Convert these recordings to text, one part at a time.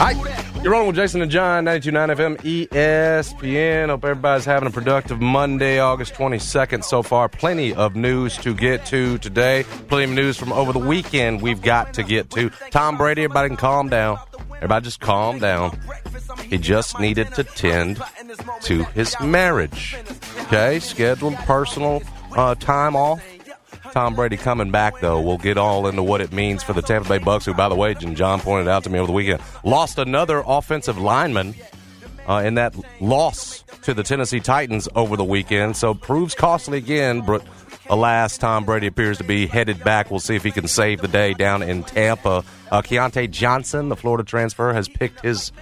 Hi, you're rolling with Jason and John, 92.9 FM ESPN. Hope everybody's having a productive Monday, August 22nd so far. Plenty of news to get to today. Plenty of news from over the weekend we've got to get to. Tom Brady, everybody can calm down. Everybody just calm down. He just needed to tend to his marriage. Okay, scheduled personal uh, time off. Tom Brady coming back, though. We'll get all into what it means for the Tampa Bay Bucks, who, by the way, John pointed out to me over the weekend, lost another offensive lineman uh, in that loss to the Tennessee Titans over the weekend. So proves costly again, but alas, Tom Brady appears to be headed back. We'll see if he can save the day down in Tampa. Uh, Keyontae Johnson, the Florida transfer, has picked his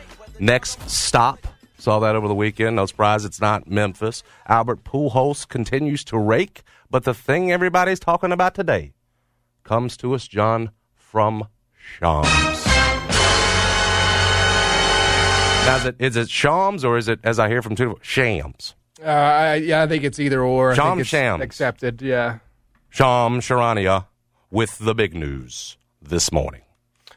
next stop. Saw that over the weekend. No surprise, it's not Memphis. Albert Pujols continues to rake. But the thing everybody's talking about today comes to us, John, from Shams. Now, is it, is it Shams or is it, as I hear from two, Shams? Uh, I, yeah, I think it's either or. I Sham think it's Shams. accepted. Yeah, Sham Charania with the big news this morning.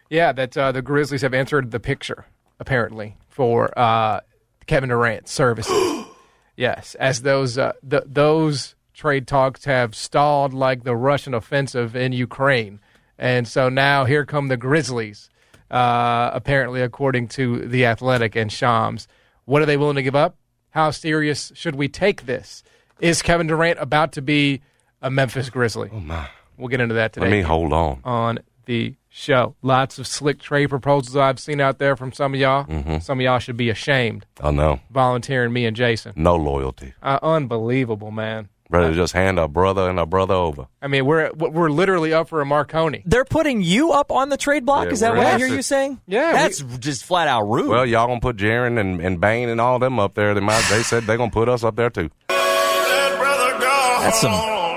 yeah. That uh, the Grizzlies have entered the picture apparently for uh, Kevin Durant's services. yes, as those uh, th- those trade talks have stalled like the Russian offensive in Ukraine, and so now here come the Grizzlies. Uh, apparently, according to the Athletic and Shams, what are they willing to give up? How serious should we take this? Is Kevin Durant about to be a Memphis Grizzly? Oh, my. We'll get into that today Let me hold on. on the show. Lots of slick trade proposals I've seen out there from some of y'all. Mm-hmm. Some of y'all should be ashamed I know. volunteering me and Jason. No loyalty. Uh, unbelievable, man. Ready to uh, just hand a brother and a brother over. I mean, we're we're literally up for a Marconi. They're putting you up on the trade block. Yeah, Is that what I at hear you saying? Yeah, that's just flat out rude. Well, y'all gonna put Jaren and, and Bane and all them up there. They might. They said they gonna put us up there too. that's some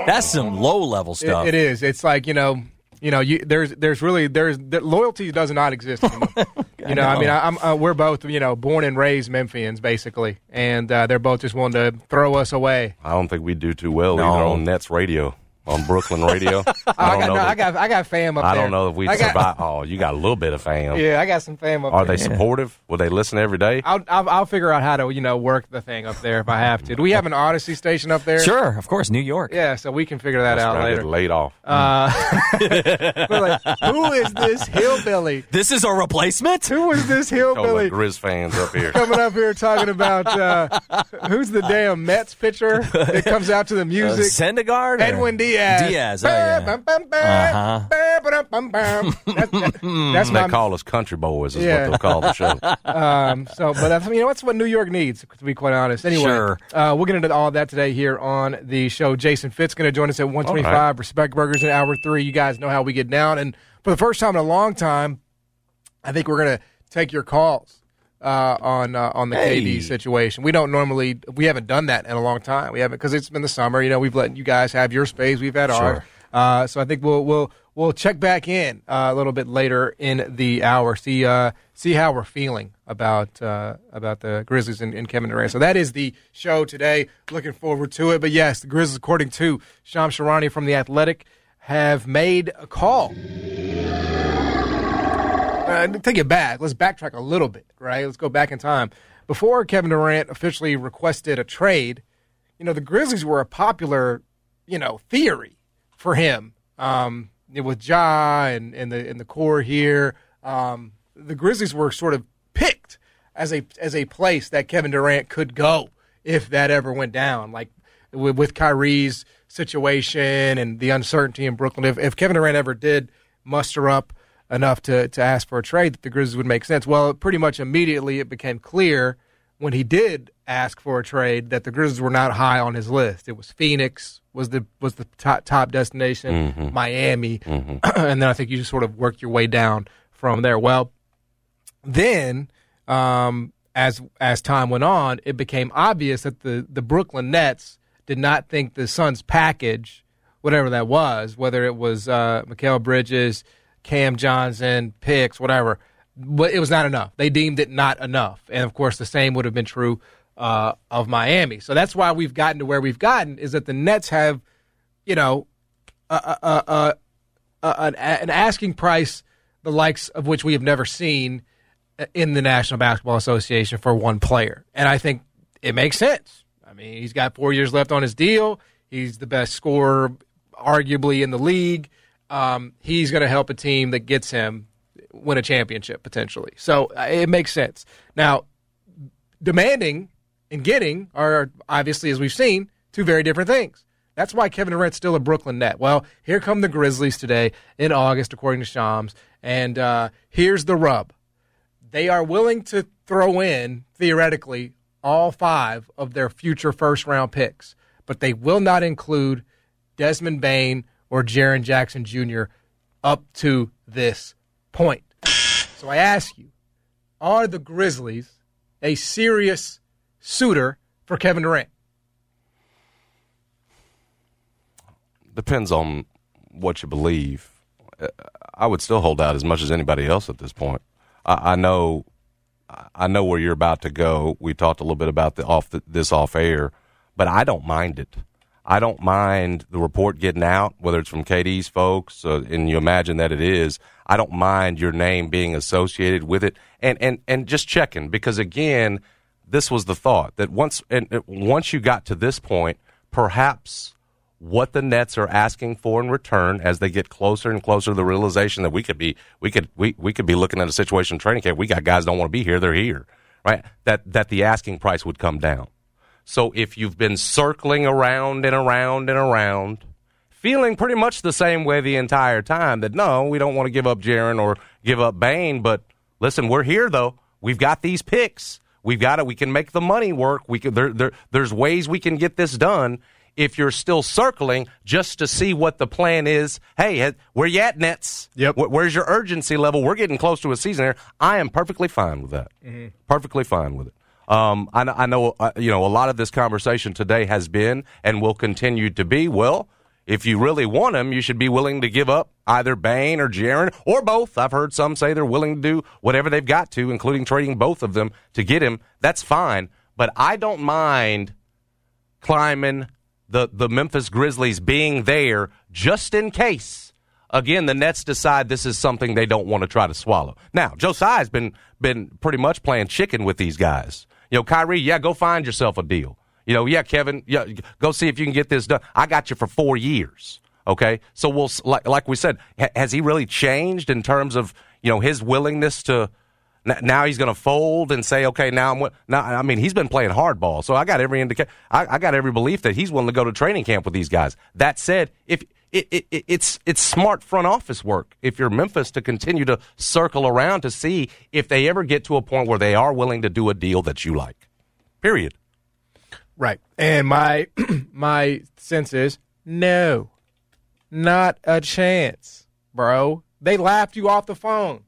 that's some low level It- stuff. it is. It's like you know, you know, you, there's there's really there's the, loyalty does not exist anymore. you know, I mean, I, I'm uh, we're both you know born and raised Memphians basically, and uh, they're both just wanting to throw us away. I don't think we do too well No. either on Nets radio, on Brooklyn radio. I Oh, I don't got know. no, that- I got I got fam up there. I there. don't know if we I got- survive. Oh, you got a little bit of fam. Yeah, I got some fam up there. Are there. they supportive? Will they listen every day? I'll, I'll I'll figure out how to you know work the thing up there if I have to. Do we have an Audacy station up there? Sure, of course, New York. Yeah, so we can figure that That's out when I get later. laid off. We're like, who is this hillbilly? This is a replacement. Who is this All the hillbilly Grizz fans up here. coming up here talking about uh, who's the damn Mets pitcher that comes out to the Uh, music? Syndergaard. or- Edwin Diaz. Diaz. Oh, yeah. Uh-huh. That's, that- that's They my call us country boys, is Yeah. what they'll call the show. Um, so, but that's, you know, that's what New York needs, to be quite honest. Anyway, Sure. uh, we'll get into all of that today here on the show. Jason Fitz going to join us at 125. All right. Respect Burgers in hour three. You guys know how we get down. And for the first time in a long time, I think we're going to take your calls uh, on uh, on the KD situation. We don't normally, we haven't done that in a long time. We haven't because it's been the summer. You know, we've let you guys have your space. We've had ours. Sure. Uh, so I think we'll we'll we'll check back in uh, a little bit later in the hour. See uh, see how we're feeling about uh, about the Grizzlies and, and Kevin Durant. So that is the show today. Looking forward to it. But yes, the Grizzlies, according to Sham Sharani from the Athletic, have made a call. Take it back. Let's backtrack a little bit, right? Let's go back in time. Before Kevin Durant officially requested a trade, you know, the Grizzlies were a popular, you know, theory for him. Um, with Ja and, and the and the core here, um, the Grizzlies were sort of picked as a as a place that Kevin Durant could go if that ever went down. Like with, with Kyrie's situation and the uncertainty in Brooklyn, if, if Kevin Durant ever did muster up enough to to ask for a trade, that the Grizzlies would make sense. Well, pretty much immediately it became clear when he did ask for a trade that the Grizzlies were not high on his list. It was Phoenix was the was the top top destination, Miami, and then I think you just sort of work your way down from there. Well, then um, as as time went on, it became obvious that the the Brooklyn Nets did not think the Suns package, whatever that was, whether it was uh, Mikal Bridges, Cam Johnson, picks, whatever, but it was not enough. They deemed it not enough, and of course, the same would have been true uh, of Miami. So that's why we've gotten to where we've gotten is that the Nets have, you know, a, a, a, an, an asking price the likes of which we have never seen in the National Basketball Association for one player. And I think it makes sense. I mean, he's got four years left on his deal. He's the best scorer, arguably, in the league. Um, he's going to help a team that gets him win a championship potentially. So uh, it makes sense. Now, demanding and getting are obviously, as we've seen, two very different things. That's why Kevin Durant's still a Brooklyn net. Well, here come the Grizzlies today in August, according to Shams. And uh, here's the rub they are willing to throw in, theoretically, all five of their future first round picks, but they will not include Desmond Bane or Jaren Jackson Jr. up to this point. So I ask you, are the Grizzlies a serious suitor for Kevin Durant? Depends on what you believe. I would still hold out as much as anybody else at this point. I, I know, I know where you're about to go. We talked a little bit about the off the, this off air, but I don't mind it. I don't mind the report getting out, whether it's from KD's folks, uh, and you imagine that it is. I don't mind your name being associated with it, and and and just checking because again, this was the thought that once and once you got to this point, perhaps what the Nets are asking for in return as they get closer and closer to the realization that we could be we could we, we could be looking at a situation in training camp. We got guys don't want to be here, they're here. Right? That that the asking price would come down. So if you've been circling around and around and around, feeling pretty much the same way the entire time that no, we don't want to give up Jaren or give up Bane, but listen, we're here though. We've got these picks. We've got it. We can make the money work. We can, there, there, there's ways we can get this done. If you're still circling just to see what the plan is, hey, where you at, Nets? Yep. Where's your urgency level? We're getting close to a season here. I am perfectly fine with that. Mm-hmm. Perfectly fine with it. Um, I, I, know, uh, you know, a lot of this conversation today has been and will continue to be. Well, if you really want him, you should be willing to give up either Bane or Jaren or both. I've heard some say they're willing to do whatever they've got to, including trading both of them to get him. That's fine, but I don't mind climbing the the Memphis Grizzlies being there just in case. Again, the Nets decide this is something they don't want to try to swallow. Now, Joe Tsai's been been pretty much playing chicken with these guys. You know, Kyrie, yeah, go find yourself a deal. You know, yeah, Kevin, yeah, go see if you can get this done. I got you for four years. Okay, so we'll like like we said, ha- has he really changed in terms of you know his willingness to? Now he's going to fold and say, "Okay, now I'm." Now, I mean, he's been playing hardball, so I got every indication. I got every belief that he's willing to go to training camp with these guys. That said, if it, it, it, it's it's smart front office work if you're Memphis to continue to circle around to see if they ever get to a point where they are willing to do a deal that you like. Period. Right. And my my sense is no. Not a chance, bro. They laughed you off the phone.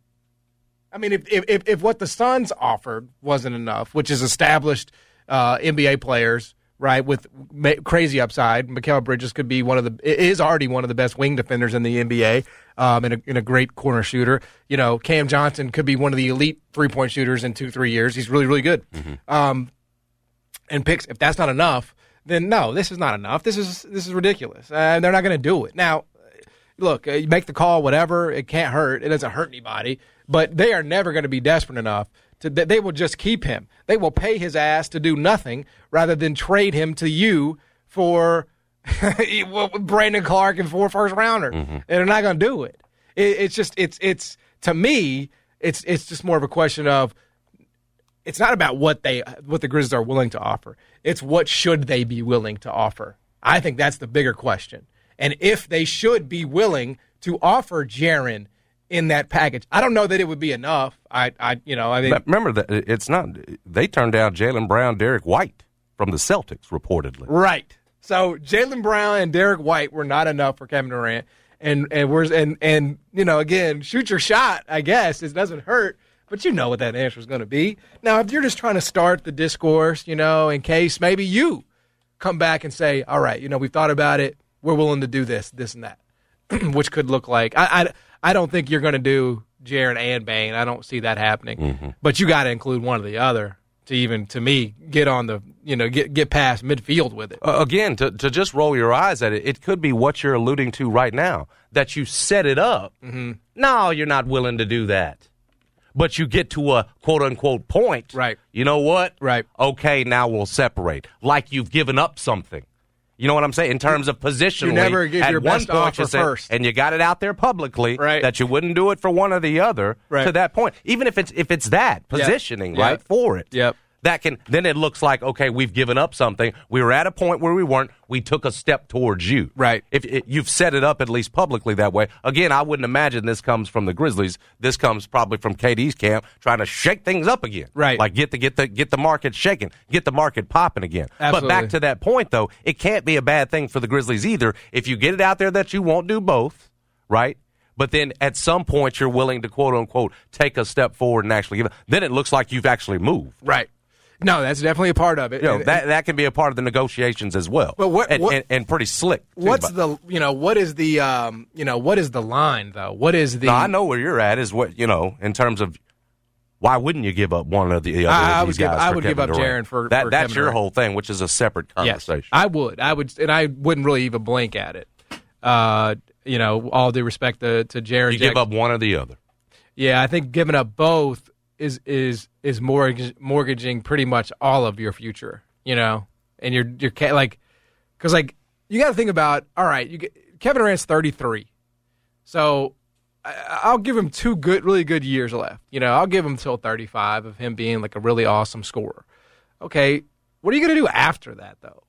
I mean, if if if what the Suns offered wasn't enough, which is established uh, NBA players right? With ma- crazy upside, Mikal Bridges could be one of the is already one of the best wing defenders in the NBA, um, and, a, and a great corner shooter. You know, Cam Johnson could be one of the elite three point shooters in two three years. He's really really good. Mm-hmm. Um, and picks if that's not enough, then no, this is not enough. This is this is ridiculous, and they're not going to do it now. Look, uh, you make the call, whatever. It can't hurt. It doesn't hurt anybody. But they are never going to be desperate enough to, they will just keep him. They will pay his ass to do nothing rather than trade him to you for Brandon Clarke and four first rounders. Mm-hmm. And they're not going to do it. it. It's just it's it's to me it's it's just more of a question of it's not about what they what the Grizzlies are willing to offer. It's what should they be willing to offer. I think that's the bigger question. And if they should be willing to offer Jaren in that package. I don't know that it would be enough. I, I you know, I mean, remember that it's not. They turned down Jaylen Brown, Derrick White from the Celtics, reportedly. Right. So Jaylen Brown and Derrick White were not enough for Kevin Durant, and and we're and and you know, again, shoot your shot. I guess it doesn't hurt. But you know what that answer is going to be. Now, if you're just trying to start the discourse, you know, in case maybe you come back and say, all right, you know, we've thought about it. We're willing to do this, this, and that, which could look like. I, I, I don't think you're going to do Jaren and Bane. I don't see that happening. Mm-hmm. But you got to include one or the other to even to me get on the you know get get past midfield with it. Uh, again, to to just roll your eyes at it, it could be what you're alluding to right now that you set it up. Mm-hmm. No, you're not willing to do that. but you get to a quote unquote point. Right. You know what? Right. Okay, now we'll separate. Like you've given up something. You know what I'm saying? In terms of positionally, never give your one best offer you said- first. and you got it out there publicly Right. that you wouldn't do it for one or the other. Right. To that point, even if it's if it's that positioning Yeah. right for it, Yep. That can then it looks like okay, we've given up something. We were at a point where we weren't. We took a step towards you. Right. If it, you've set it up at least publicly that way. Again, I wouldn't imagine this comes from the Grizzlies. This comes probably from KD's camp trying to shake things up again. Right. Like get the get the get the market shaking, get the market popping again. But back to that point though, it can't be a bad thing for the Grizzlies either if you get it out there that you won't do both, right? But then at some point you're willing to quote unquote take a step forward and actually give it. Then it looks like you've actually moved. Right. No, that's definitely a part of it. You know, And- that that can be a part of the negotiations as well. But what- and, what- and, and pretty slick. What's the you know what is the um you know what is the line though? What is the No, I know where you're at. Is what you know in terms of why wouldn't you give up one or the other? I- I would give- I would give up? Jaren for- that. for that's Kevin your Durant. whole thing, which is a separate Yes, conversation. I would. I would, and I wouldn't really even blink at it. Uh, you know, all due respect to to Jared. you give up one or the other. Yeah, I think giving up both is is is mortgage, mortgaging pretty much all of your future. You know, and you're you're like, because like you got to think about. All right, you get, Kevin Durant's thirty three, so I, I'll give him two good, really good years left. You know, I'll give him till thirty five of him being like a really awesome scorer. Okay, what are you to do after that though?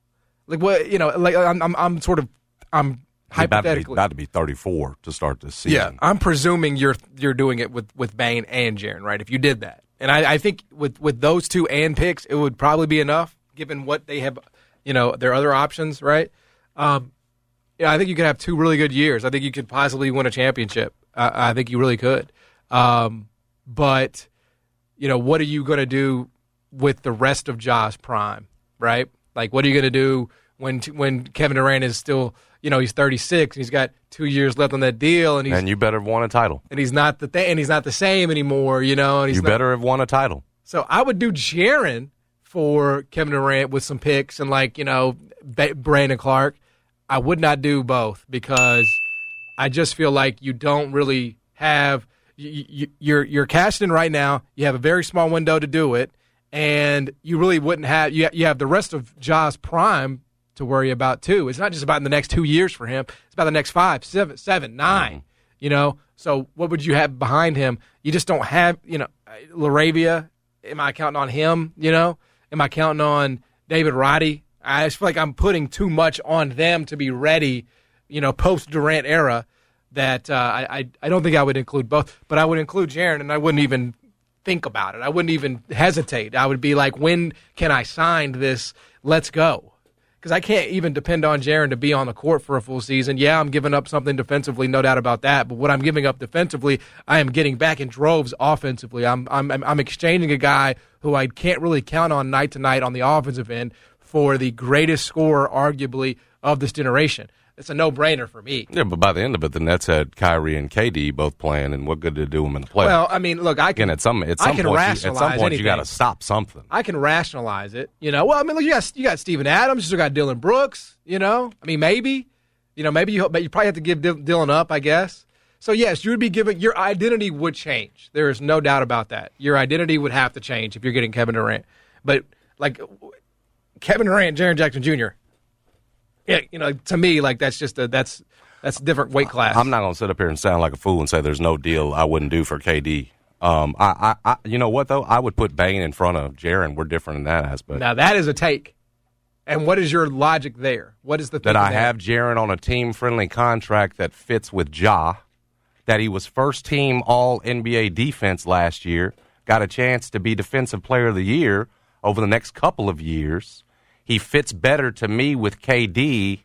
Like what you know, like I'm I'm, I'm sort of I'm He's about to, be, about to be 34 to start this season. Yeah, I'm presuming you're you're doing it with with Bane and Jaren, right? If you did that, and I, I think with with those two and picks, it would probably be enough given what they have, you know, their other options, right? Um, yeah, I think you could have two really good years. I think you could possibly win a championship. I I think you really could. Um, but you know, what are you going to do with the rest of Ja's prime, right? Like, what are you going to do when when Kevin Durant is still, you know, he's 36 and he's got two years left on that deal, and he's and you better have won a title. and he's not the th- and he's not the same anymore, you know. And he's You not- better have won a title. So I would do Jaren for Kevin Durant with some picks and like you know ba- Brandon Clarke. I would not do both because I just feel like you don't really have you, you, you're you're cashing in right now. You have a very small window to do it, and you really wouldn't have you you have the rest of Ja's prime to worry about too. It's not just about in the next two years for him. It's about the next five, seven, seven, nine. You know, so what would you have behind him? You just don't have. You know, LaRavia. Am I counting on him? You know, am I counting on David Roddy? I just feel like I'm putting too much on them to be ready. You know, post Durant era. That uh, I, I I don't think I would include both, but I would include Jaren, and I wouldn't even think about it. I wouldn't even hesitate. I would be like, when can I sign this? Let's go. Because I can't even depend on Jaren to be on the court for a full season. Yeah, I'm giving up something defensively, no doubt about that. But what I'm giving up defensively, I am getting back in droves offensively. I'm I'm I'm- I'm exchanging a guy who I can't really count on night to night on the offensive end for the greatest scorer, arguably, of this generation. It's a no brainer for me. Yeah, but by the end of it, the Nets had Kyrie and KD both playing, and what good did it do them in the playoffs? Well, I mean, look, I can Again, at some at some point, you, at some point, you got to stop something. I can rationalize it. You know, well, I mean, look, you got you got Steven Adams, you still got Dillon Brooks. You know, I mean, maybe, you know, maybe you but you probably have to give Dillon up, I guess. So yes, you would be giving your identity would change. There is no doubt about that. Your identity would have to change if you're getting Kevin Durant. But like Kevin Durant, Jaren Jackson Jr. Yeah, you know, to me, like that's just a that's that's a different weight class. I'm not going to sit up here and sound like a fool and say there's no deal I wouldn't do for KD. Um, I, I, I, you know what though? I would put Bane in front of Jaren. We're different in that aspect. now that is a take. And what is your logic there? What is the that I have Jaren on a team friendly contract that fits with Ja, that he was first team all NBA defense last year, got a chance to be defensive player of the year over the next couple of years. He fits better to me with KD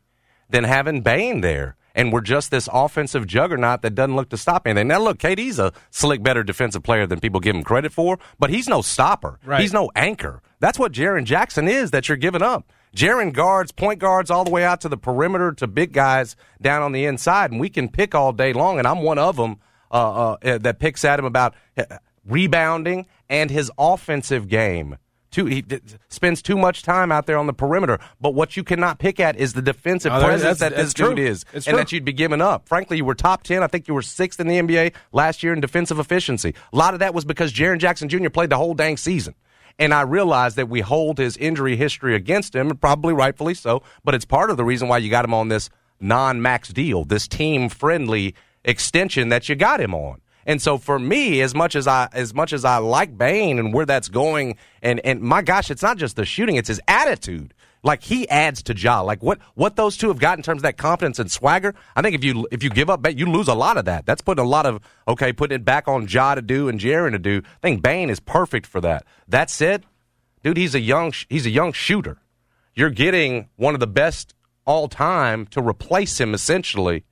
than having Bane there. And we're just this offensive juggernaut that doesn't look to stop anything. Now, look, KD's a slick, better defensive player than people give him credit for, but he's no stopper. Right. He's no anchor. That's what Jaren Jackson is that you're giving up. Jaren guards, point guards, all the way out to the perimeter to big guys down on the inside, and we can pick all day long. And I'm one of them uh, uh, that picks at him about uh, rebounding and his offensive game Too, he d- spends too much time out there on the perimeter. But what you cannot pick at is the defensive there- presence that this dude true. is, It's and true. that you'd be giving up. Frankly, you were top ten. I think you were sixth in the NBA last year in defensive efficiency. A lot of that was because Jaren Jackson Jr. played the whole dang season. And I realize that we hold his injury history against him, and probably rightfully so. But it's part of the reason why you got him on this non-max deal, this team-friendly extension that you got him on. And so for me, as much as I as much as I like Bane and where that's going, and and my gosh, it's not just the shooting; it's his attitude. Like he adds to Ja. Like what what those two have got in terms of that confidence and swagger. I think if you if you give up, you lose a lot of that. That's putting a lot of okay, putting it back on Ja to do and Jaren to do. I think Bane is perfect for that. That said, dude, he's a young he's a young shooter. You're getting one of the best all time to replace him essentially.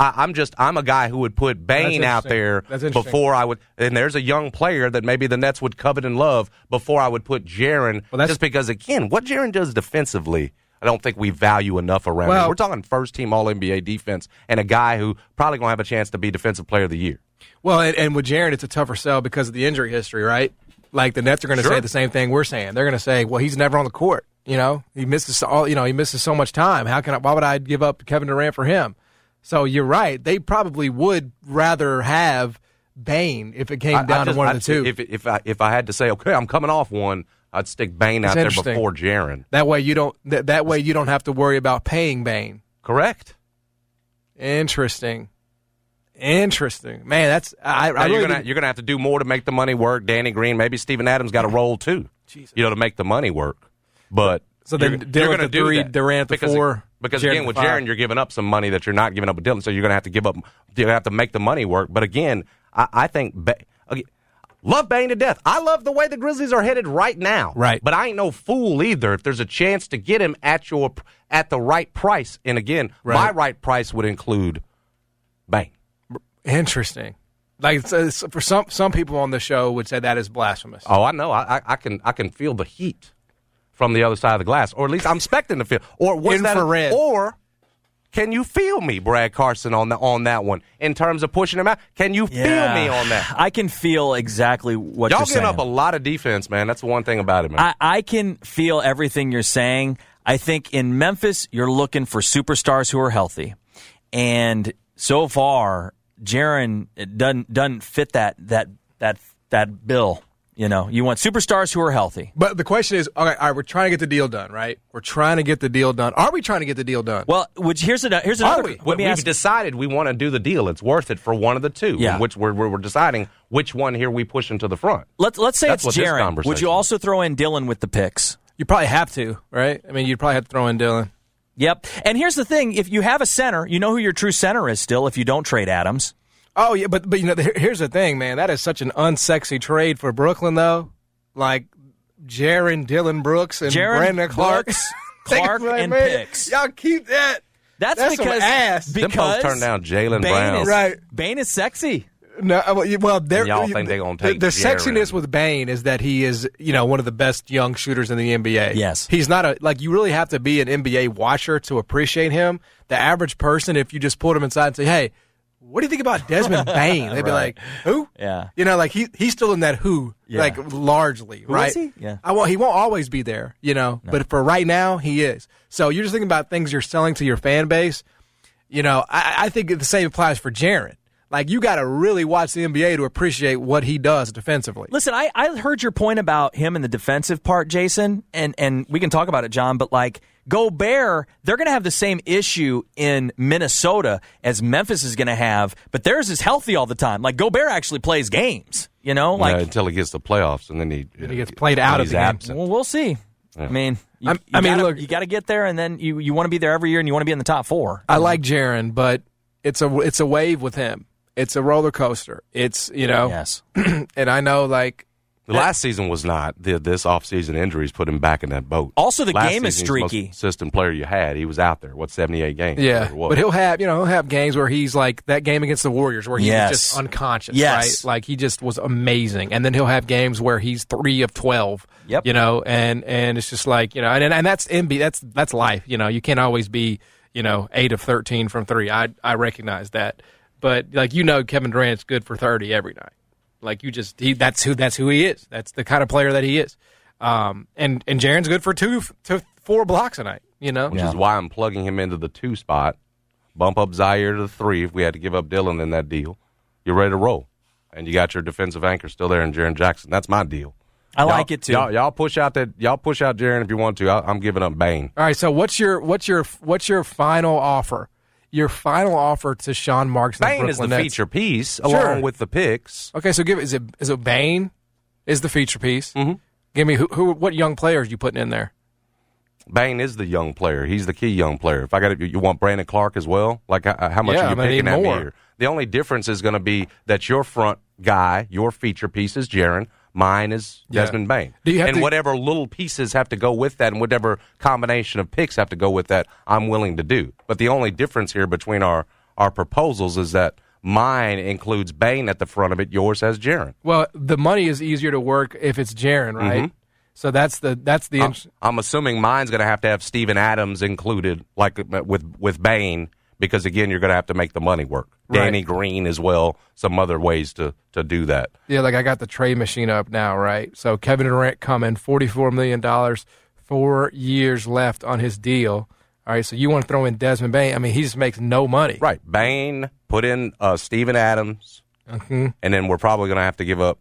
I, I'm just I'm a guy who would put Bane out there before I would. And there's a young player that maybe the Nets would covet and love before I would put Jaren. Well, just because again, what Jaren does defensively. I don't think we value enough around him. We're talking first team All NBA defense and a guy who probably going to have a chance to be Defensive Player of the Year. Well, and, and with Jaren, it's a tougher sell because of the injury history, right? Like the Nets are going to Sure. say the same thing we're saying. They're going to say, "Well, he's never on the court. You know, he misses all. You know, he misses so much time. How can I? Why would I give up Kevin Durant for him?" So you're right. They probably would rather have Bane if it came I- I down just- to one I- of the two. If if I if I had to say, okay, I'm coming off one, I'd stick Bane out there before Jaren. that way you don't. That, that way you don't have to worry about paying Bane. Correct. Interesting. Interesting, man. That's I. I really you're gonna you're gonna have to do more to make the money work. Danny Green, maybe Steven Adams got a role too. You know, to make the money work. But So then you're, you're gonna the do three, that. Durant the because, four, Because Jaren again, with. Jaren, you're giving up some money that you're not giving up with Dillon. So you're gonna have to give up. You're gonna have to make the money work. But again, I, I think. Ba- okay, Love Bane to death. I love the way the Grizzlies are headed right now. Right. But I ain't no fool either. If there's a chance to get him at your at the right price, and again, my Right. right price would include Bane. Interesting. Like it's, it's- for some some people on the show would say that is blasphemous. Oh, I know. I, I, I can I can feel the heat from the other side of the glass, or at least I'm expecting to feel. Or what's that? Infrared. Or can you feel me, Brad Carson, on the on that one in terms of pushing him out? Can you feel me on that? I can feel exactly what Y'all you're getting saying. up a lot of defense, man. That's the one thing about it, man. I, I can feel everything you're saying. I think in Memphis, you're looking for superstars who are healthy, and so far, Jaren doesn't doesn't fit that that that that bill. You know, you want superstars who are healthy. But the question is, all right, all right, we're trying to get the deal done, right? We're trying to get the deal done. Are we trying to get the deal done? Well, which here's another here's Are another. we? Let me We've ask. decided we want to do the deal. It's worth it for one of the two. Yeah. Which we're, we're, we're deciding which one here we push into the front. Let's let's say That's it's what this Jaren. conversation Would you also throw in Dillon with the picks? you probably have to, right? I mean, you'd probably have to throw in Dillon. Yep. And here's the thing: if you have a center, you know who your true center is. Still, if you don't trade Adams, Oh yeah, but but you know, here's the thing, man. That is such an unsexy trade for Brooklyn, though. Like Jaren, Dillon Brooks, and Jaren Brandon Clarke, Brooks, Clarke, about and man. picks. Y'all keep that. That's, That's some because ass. Them because folks turned down Jaylen Brown. Is, Right. Bane is sexy. No, uh, well, you- well, they're, Y'all think they're gonna take the, Jaren. sexiness with Bane is that he is, you know, one of the best young shooters in the NBA. Yes. he's not a like you really have to be an NBA watcher to appreciate him. The average person, if you just pulled him inside and say, "Hey, what do you think about Desmond Bane?" They'd be Right. like, "Who?" Yeah. you know, like he he's still in that who, Yeah. like largely, right? is he? Yeah. I won't, he won't always be there, you know, but for right now, he is. So you're just thinking about things you're selling to your fan base. You know, I, I think the same applies for Jaren. Like you got to really watch the NBA to appreciate what he does defensively. Listen, I, I heard your point about him in the defensive part, Jason, and, and we can talk about it, John, but like Gobert, they're going to have the same issue in Minnesota as Memphis is going to have, but theirs is healthy all the time. Like Gobert actually plays games, you know? Yeah, Like, until he gets the playoffs, and then he, he uh, gets played out of he's the game. well, we'll see. I mean, you, I'm- you I mean, gotta, look- you got to get there, and then you, you want to be there every year, and you want to be in the top four. I like Jaren, but it's a it's a wave with him. It's a roller coaster. It's you know, Yes. and I know like The last season was not. The, this offseason injuries put him back in that boat. Also, the Last game is season, he was the most streaky. Consistent player you had. He was out there. What seventy eight games? Yeah, whatever it was. but he'll have you know he'll have games where he's like that game against the Warriors where he Yes. was just unconscious, Yes. right? Like he just was amazing, and then he'll have games where he's three of twelve. Yep. You know, and and it's just like you know, and and that's MB. That's that's life. You know, you can't always be you know eight of thirteen from three. I I recognize that, but like you know, Kevin Durant's good for thirty every night. Like you just he that's who that's who he is. That's the kind of player that he is. Um, and and Jaren's good for two to four blocks a night. You know, which is why I'm plugging him into the two spot. Bump up Ziaire to the three if we had to give up Dillon in that deal. You're ready to roll. And you got your defensive anchor still there in Jaren Jackson. That's my deal. I Y'all- like it too. Y'all, y'all push out that y'all push out Jaren if you want to. I, I'm giving up Bane. All right. So what's your what's your what's your final offer? Your final offer to Sean Marks. and the Bane is the Nets. feature piece Sure. along with the picks. Okay, so give is it is it Bane is the feature piece? Mm-hmm. Give me who, who what young players you putting in there? Bane is the young player. He's the key young player. If I got it you want Brandon Clarke as well, like uh, how much Yeah, are you I'm picking at me here? The only difference is going to be that your front guy, your feature piece is Jaren. Mine is Yeah. Desmond Bane. Do you have and to- whatever little pieces have to go with that, and whatever combination of picks have to go with that, I'm willing to do. But the only difference here between our our proposals is that mine includes Bane at the front of it. Yours has Jaren. Well, the money is easier to work if it's Jaren, right? Mm-hmm. So that's the that's the I'm, I'm assuming mine's going to have to have Steven Adams included, like uh, with with Bane, because again, you're going to have to make the money work. Right. Danny Green as well. Some other ways to to do that. yeah. Like I got the trade machine up now, right? So Kevin Durant coming forty four million dollars, four years left on his deal. All right, so you want to throw in Desmond Bane? I mean, he just makes no money. Right. Bane put in uh, Steven Adams, Mhm. and then we're probably going to have to give up,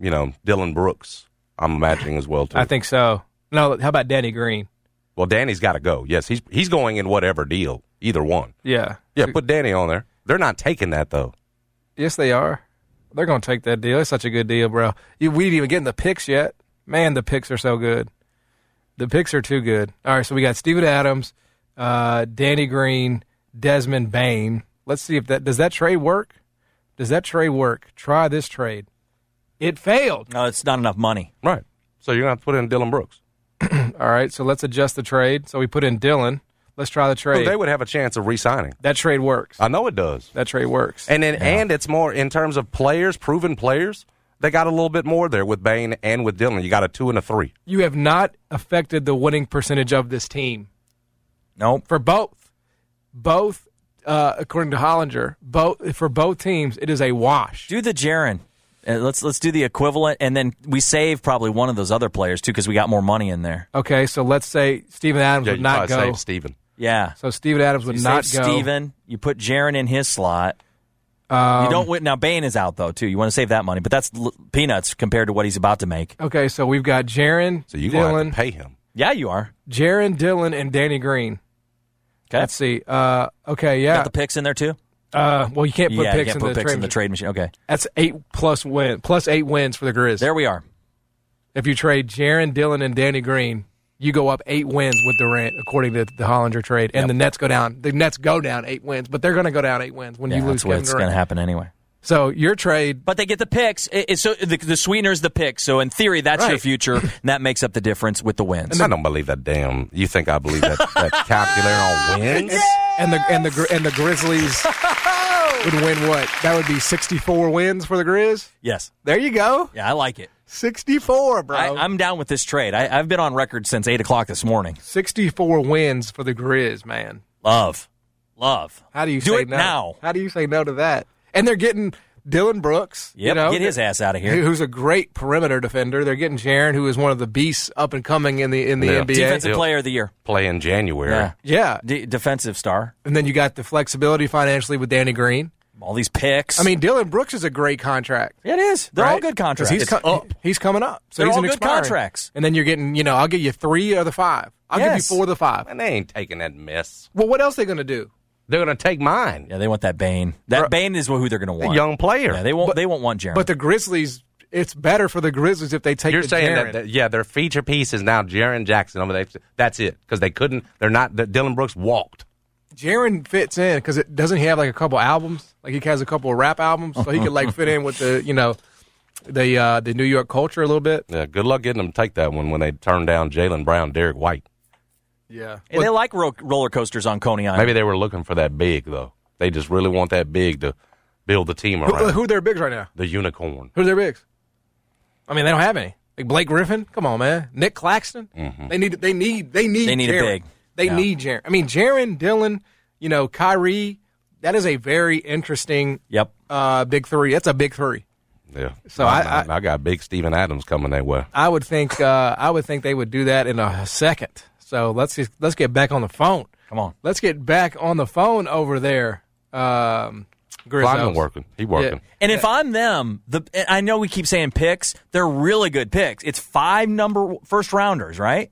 you know, Dillon Brooks. I'm imagining as well too. I think so. No, how about Danny Green? well, Danny's got to go. Yes, he's he's going in whatever deal, either one. Yeah, Yeah, put Danny on there. They're not taking that though. Yes, they are. They're going to take that deal. It's such a good deal, bro. You, we didn't even get in the picks yet. Man, the picks are so good. The picks are too good. All right, so we got Steven Adams, uh, Danny Green, Desmond Bane. Let's see if that does that trade work. Does that trade work? Try this trade. It failed. no, it's not enough money. Right. So you're going to have to put in Dillon Brooks. All right, so let's adjust the trade. So we put in Dillon. Let's try the So trade. they would have a chance of re-signing. that trade works. I know it does. That trade works. And then, and it's more in terms of players, proven players. They got a little bit more there with Bane and with Dillon. You got a two and a three. you have not affected the winning percentage of this team. Nope. for both. Both, uh, according to Hollinger, both for both teams, it is a wash. Do the Jaren. Uh, let's let's do the equivalent, and then we save probably one of those other players too because we got more money in there. Okay, so let's say Steven Adams Yeah, would you not probably go. save Steven. Yeah. So Steven Adams would You not go. Steven. You put Jaren in his slot. Um, you don't win. Now Bane is out though too. You want to save that money, but that's l- peanuts compared to what he's about to make. Okay, so we've got Jaren, So you're going to have to pay him. Yeah, you are. Jaren, Dillon, and Danny Green. Okay. Let's see. Uh, okay, yeah. Got the picks in there too. Uh, well, you can't put yeah, picks can't in put the picks trade. in the machine. trade machine. Okay, That's eight plus win plus eight wins for the Grizz. there we are. If you trade Jaren, Dillon, and Danny Green, you go up eight wins with Durant, according to the Hollinger trade, and Yep. the Nets go down. The Nets go down eight wins, but they're going to go down eight wins when Yeah, you lose that's what Kevin it's going to happen anyway. So your trade, But they get the picks. It, it's so the, the sweetener's the picks. So in theory, that's your future. And that makes up the difference with the wins. And I don't believe that damn. You think I believe that, that calculator on wins? and the and the and the Grizzlies would win what? That would be sixty-four wins for the Grizz. yes. There you go, Yeah, I like it. Sixty-four, bro. I, I'm down with this trade. I, I've been on record since eight o'clock this morning. sixty-four wins for the Grizz, man. Love, love. How do you do say it no? now? How do you say no to that? And they're getting Dillon Brooks. Yep, you know, get his ass out of here. Who's a great perimeter defender. They're getting Jaren, who is one of the beasts up and coming in the in the Yeah. NBA. Defensive Yep. Player of the Year. Play in January. Yeah, Yeah, D- defensive star. and then you got the flexibility financially with Danny Green. All these picks. I mean, Dillon Brooks is a great contract. it is. They're all good contracts. He's, co- oh. up. he's coming up. So They're he's all an good expiring. contracts. And then you're getting, you know, I'll give you three of the five. I'll Yes. give you four of the five. And they ain't taking that mess. Well, what else are they going to do? They're going to take mine. Yeah, they want that Bane. That Bro- Bane is who they're going to A want. young player. Yeah, they won't. But- they won't want Jaren. But the Grizzlies, it's better for the Grizzlies if they take You're the saying Jaren. that, that- yeah, their feature piece is now Jaren Jackson. I mean, they, that's it because they couldn't. They're not. Dillon Brooks walked. Jaren fits in because it doesn't he have like a couple albums? Like he has a couple of rap albums, so he could like fit in with the you know the uh, the New York culture a little bit. Yeah, good luck getting them to take that one when they turn down Jaylen Brown, Derrick White. Yeah, and they like ro- roller coasters on Coney Island. Maybe they were looking for that big though. They just really want that big to build the team who, around. who are their bigs right now? the unicorn. Who's their bigs? I mean, they don't have any. Like Blake Griffin, come on, man. Nic Claxton. Mm-hmm. They need. They need. They need. They need a big. They Yeah. need Jaren. I mean, Jaren, Dillon, you know, Kyrie. That is a very interesting Yep. uh, big three. That's a big three. Yeah. So I, I- I, I got big Steven Adams coming that way. I would think uh, I would think they would do that in a second. So let's just, let's get back on the phone. Come on. Let's get back on the phone over there. Um, Lyman Grizzles. working. He working. And if I'm them, the I know we keep saying picks, they're really good picks. It's five number first rounders, right?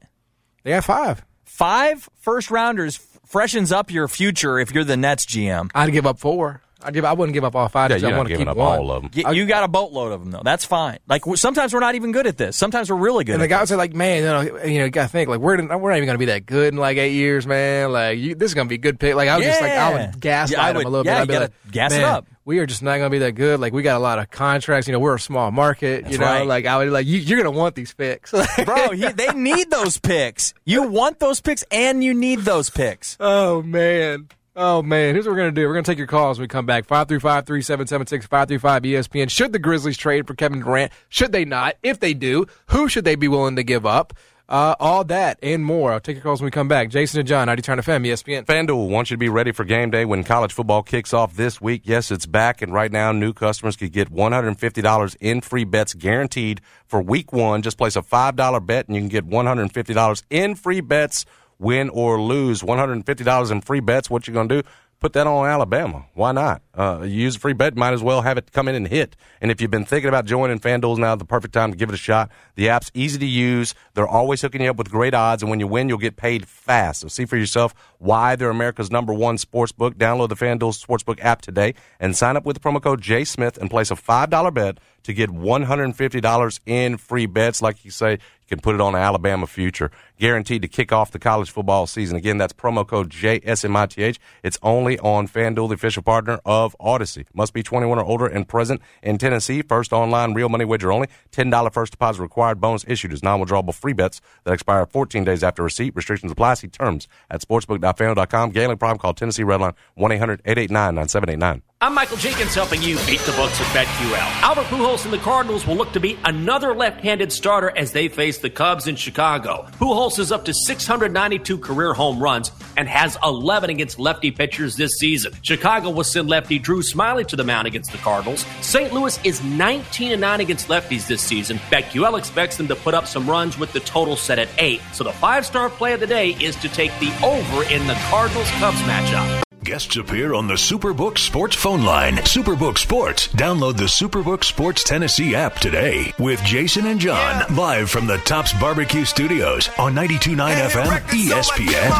They have five. Five first rounders freshens up your future if you're the Nets GM. I'd give up four. I'd give. I wouldn't give up all five. Yeah, you're I not want to giving keep up one. all of them. Y- You got a boatload of them though. That's fine. Like sometimes we're not even good at this. Sometimes we're really good. And the at guys are like, man, you know, you know, you got to think like we're we're not even going to be that good in like eight years, man. Like you, this is going to be a good pick. Like I was just like, I would gaslight Yeah, I them would- a little yeah, bit. I'd be like, gas it up. We are just not going to be that good. Like we got a lot of contracts. You know, we're a small market. you know, right. like I would like you, you're going to want these picks, Bro, he, they need those picks. You want those picks and you need those picks. Oh man. Oh man. Here's what we're gonna do. We're gonna take your calls when we come back. 535-3776-535 ESPN. Should the Grizzlies trade for Kevin Durant? Should they not? If they do, who should they be willing to give up? Uh, all that and more. I'll take your calls when we come back. Jason and John, 90 Turn to FM, ESPN. FanDuel wants you to be ready for game day when college football kicks off this week. Yes, it's back, and right now, new customers could get $150 in free bets guaranteed for week one. Just place a $5 bet, and you can get $150 in free bets, win or lose. $150 in free bets. What you going to do? Put that on Alabama. Why not? Uh, you use a free bet, might as well have it come in and hit. And if you've been thinking about joining FanDuel's now the perfect time to give it a shot. The app's easy to use. They're always hooking you up with great odds, and when you win, you'll get paid fast. So see for yourself why they're America's number one sports book. Download the FanDuel Sportsbook app today and sign up with the promo code J Smith and place a $5 bet to get $150 in free bets. Like you say, you can put it on Alabama future. Guaranteed to kick off the college football season. Again, that's promo code JSMITH. It's only on FanDuel, the official partner of Audacy. Must be 21 or older and present in Tennessee. First online real money wager only. $10 first deposit required. Bonus issued as non-withdrawable free bets that expire 14 days after receipt. Restrictions apply. See terms at sportsbook.fanduel.com. Gambling problem call Tennessee Redline 1-800-889-9789. I'm Michael Jenkins helping you beat the books at BetQL. Albert Pujols and the Cardinals will look to beat another left-handed starter as they face the Cubs in Chicago. Pujols is up to 692 career home runs and has 11 against lefty pitchers this season. Chicago will send lefty Drew Smyly to the mound against the Cardinals. St. Louis is 19 and 9 against lefties this season. BetQL expects them to put up some runs with the total set at 8. So the five-star play of the day is to take the over in the Cardinals-Cubs matchup. Guests appear on the Superbook Sports phone line. Superbook Sports. Download the Superbook Sports Tennessee app today with Jason and John live from the Tops Barbecue Studios on 92.9 FM ESPN.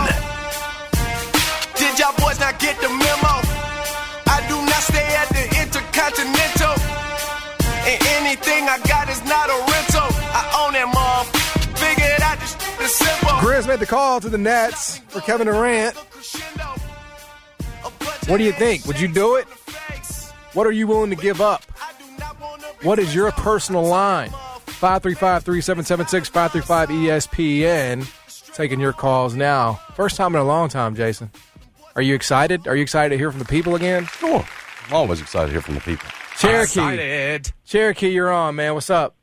Did y'all boys not get the memo? I do not stay at the Intercontinental. And anything I got is not a rental. I own that mom. Figured out this shit is simple. Grizz made the call to the Nets for Kevin Durant. What do you think? Would you do it? What are you willing to give up? What is your personal line? 535 3776 535 ESPN. Taking your calls now. First time in a long time, Jason. Are you excited? Are you excited to hear from the people again? Sure. I'm always excited to hear from the people. Cherokee. Cherokee, you're on, man. What's up?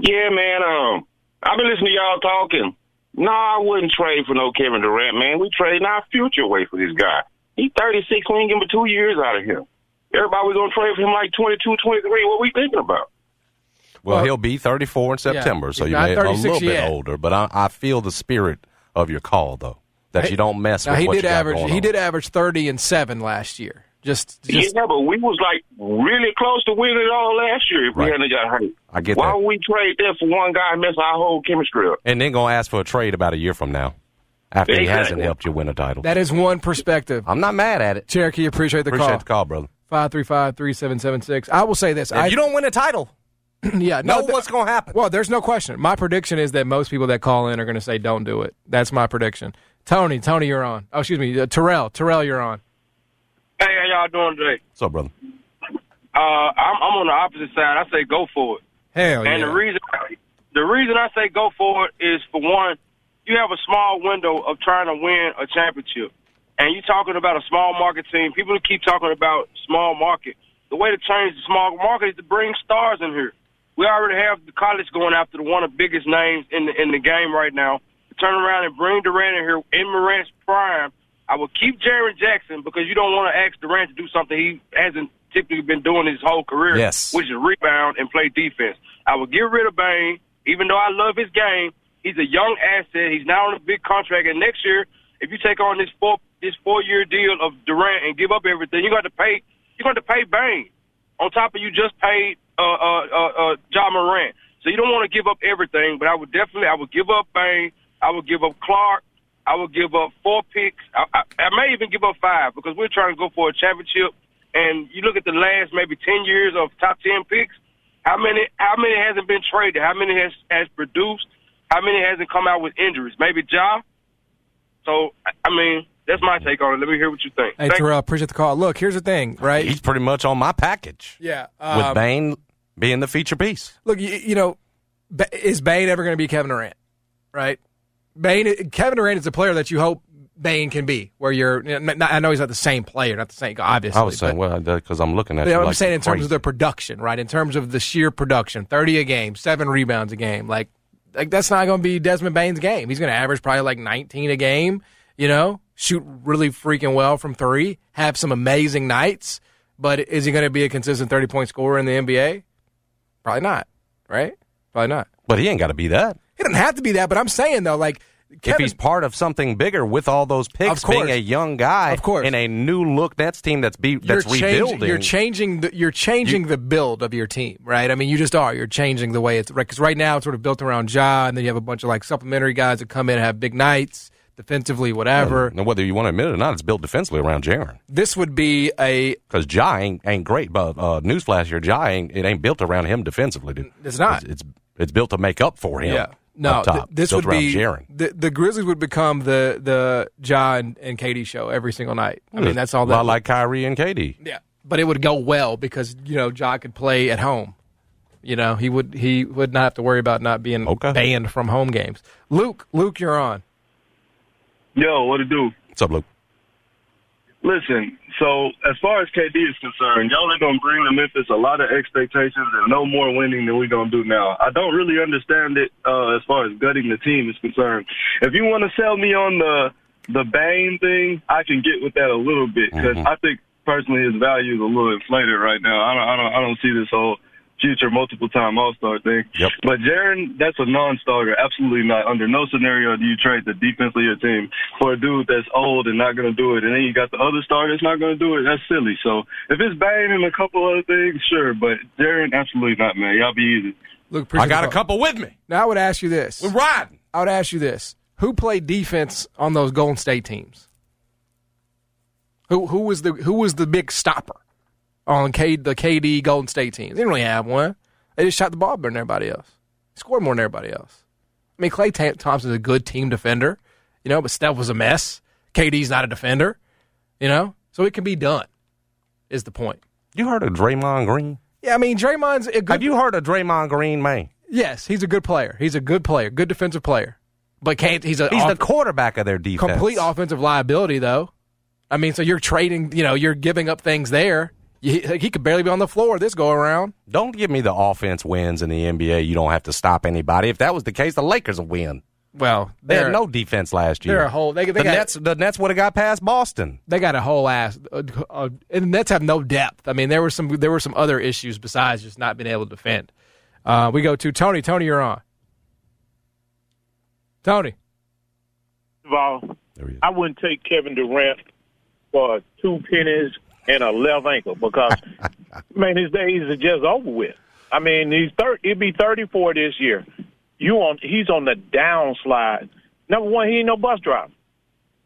Yeah, man. Um, I've been listening to y'all talking. No, I wouldn't trade for no Kevin Durant, man. We trading our future away for this guy. He's 36. We ain't getting but two years out of him. Everybody, we going to trade for him like 22, 23. What we thinking about? Well, Well, he'll be 34 in September, so you not may a 36 little bit older. But I, I feel the spirit of your call, though, that you don't mess Now with he what did you got average. going He on. did average thirty and seven last year. Just, just yeah, but we was like really close to winning it all last year if Right. we hadn't got hurt. I get Why that. would we trade that for one guy and mess our whole chemistry up? And then going to ask for a trade about a year from now after he hasn't helped you win a title. that is one perspective. I'm not mad at it. Cherokee, appreciate the Appreciate call. the call, brother. Five three five three seven seven six. I will say this. I, you don't win a title, yeah, know th- what's going to happen. Well, there's no question. My prediction is that most people that call in are going to say don't do it. That's my prediction. Tony, Tony, you're on. Oh, excuse me, uh, Terrell, Terrell, you're on. Hey, how y'all doing today? What's up, brother? Uh, I'm, I'm on the opposite side. I say go for it. Hell And yeah. And the reason the reason I say go for it is for one, you have a small window of trying to win a championship. And you're talking about a small market team. People keep talking about small market. The way to change the small market is to bring stars in here. We already have the college going after the one of the biggest names in the in the game right now. Turn around and bring Durant in here in Morant's prime. I would keep Jaren Jackson because you don't want to ask Durant to do something he hasn't typically been doing his whole career, Yes. which is rebound and play defense. I would get rid of Bane, even though I love his game. He's a young asset. He's now on a big contract, and next year, if you take on this four this four year deal of Durant and give up everything, you're going to pay you're going to pay Bane on top of you just paid uh uh uh, uh John Morant. So you don't want to give up everything, but I would definitely I would give up Bane. I would give up Clarke. I would give up four picks. I, I, I may even give up five because we're trying to go for a championship. And you look at the last maybe ten years of top ten picks. How many? How many hasn't been traded? How many has has produced? How many hasn't come out with injuries? Maybe Ja. So I- I mean, that's my take on it. Let me hear what you think. Hey, Thank- Terrell, appreciate the call. Look, here's the thing, right? He's pretty much on my package yeah. with um, Bane being the feature piece. Look, you, you know, is Bane ever going to be Kevin Durant? Right? Bane, Kevin Durant is a player that you hope Bane can be. Where you're, you know, not- I know he's not the same player, not the same, guy, obviously. I was saying, but- well, because I'm looking at But you. I'm like saying in terms of the production, right? In terms of the sheer production, 30 a game, seven rebounds a game. Like, like that's not going to be Desmond Bane's game. He's going to average probably like 19 a game. You know, shoot really freaking well from three, have some amazing nights. But is he going to be a consistent 30 point scorer in the NBA? Probably not. Right? Probably not. But he ain't got to be that. He doesn't have to be that. But I'm saying though, like, if he's part of something bigger with all those picks, being a young guy, Of course. in a new look Nets team that's be you're that's changing, rebuilding. You're changing the you're changing the build of your team, right? I mean, you just are. You're changing the way it's because right now it's sort of built around Ja, and then you have a bunch of like supplementary guys that come in and have big nights defensively, whatever. and whether you want to admit it or not, it's built defensively around Jaren. This would be a Because Ja ain't, ain't great, but uh, newsflash here, Ja ain't it ain't built around him defensively, dude. It's not. It's, it's it's built to make up for him. yeah. No, up top. th- this built would be Jaren. the the Grizzlies would become the the Ja and, and Katie show every single night. I mean, that's all a that. lot like Kyrie and Katie. yeah, but it would go well because you know John could play at home. You know, he would he would not have to worry about not being Okay. banned from home games. Luke, Luke, you're on. Yo, what to do? What's up, Luke? Listen, so as far as KD is concerned, y'all are going to bring to Memphis a lot of expectations and no more winning than we're going to do now. I don't really understand it uh, as far as gutting the team is concerned. If you want to sell me on the the Bane thing, I can get with that a little bit because I think personally his value is a little inflated right now. I don't, I don't, I don't see this whole future multiple time All Star thing. Yep. But Jaren, that's a non-starter. Absolutely not. Under no scenario do you trade the defense of your team for a dude that's old and not going to do it, and then you got the other star that's not going to do it. That's silly. So if it's Bane and a couple other things, sure. But Jaren, absolutely not, man. Y'all be easy. Luke, I got a couple with me. Now I would ask you this. We're riding. I would ask you this: Who played defense on those Golden State teams? Who who was the who was the big stopper on K, the KD Golden State teams? They didn't really have one. They just shot the ball better than everybody else. Scored more than everybody else. I mean, Klay Thompson's a good team defender, you know, but Steph was a mess. KD's not a defender, you know, so it can be done. Is the point? You heard of Draymond Green? Yeah, I mean, Draymond's a good. Have you heard of Draymond Green, man? Yes, he's a good player. He's a good player, good defensive player, but can't. He's a He's off- the quarterback of their defense. complete offensive liability, though. I mean, so you're trading, you know, you're giving up things there. He, he could barely be on the floor this go around. Don't give me the offense wins in the NBA. You don't have to stop anybody. If that was the case, the Lakers would win. Well, They had no defense last year. they're a whole. They, they the got Nets, the Nets would have got past Boston. they got a whole ass. Uh, uh, and the Nets have no depth. I mean, there were some there were some other issues besides just not being able to defend. Uh, we go to Tony. Tony, you're on. Tony, of all, There he is. I wouldn't take Kevin Durant for two pennies and a left ankle because, man, his days are just over with. I mean, he's thir- he'll be 34 this year. You on? He's on the downslide. Number one, he ain't no bus driver.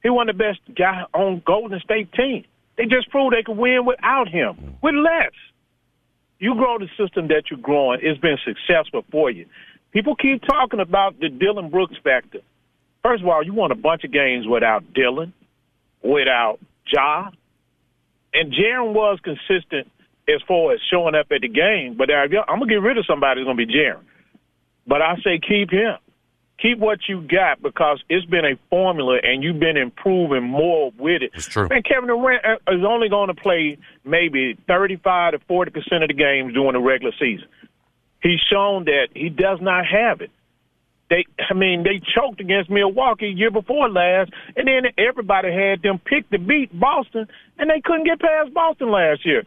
He wasn't the best guy on Golden State team. They just proved they could win without him, with less. You grow the system that you're growing. It's been successful for you. People keep talking about the Dillon Brooks factor. First of all, you won a bunch of games without Dylan, without Ja, and Jaren was consistent as far as showing up at the game. But I'm gonna get rid of somebody. It's gonna be Jaren. But I say keep him. Keep what you got because it's been a formula and you've been improving more with it. It's true. Man, Kevin Durant uh, is only going to play maybe 35 to 40 percent of the games during the regular season. He's shown that he does not have it. They, I mean, they choked against Milwaukee year before last, and then everybody had them picked to beat Boston, and they couldn't get past Boston last year.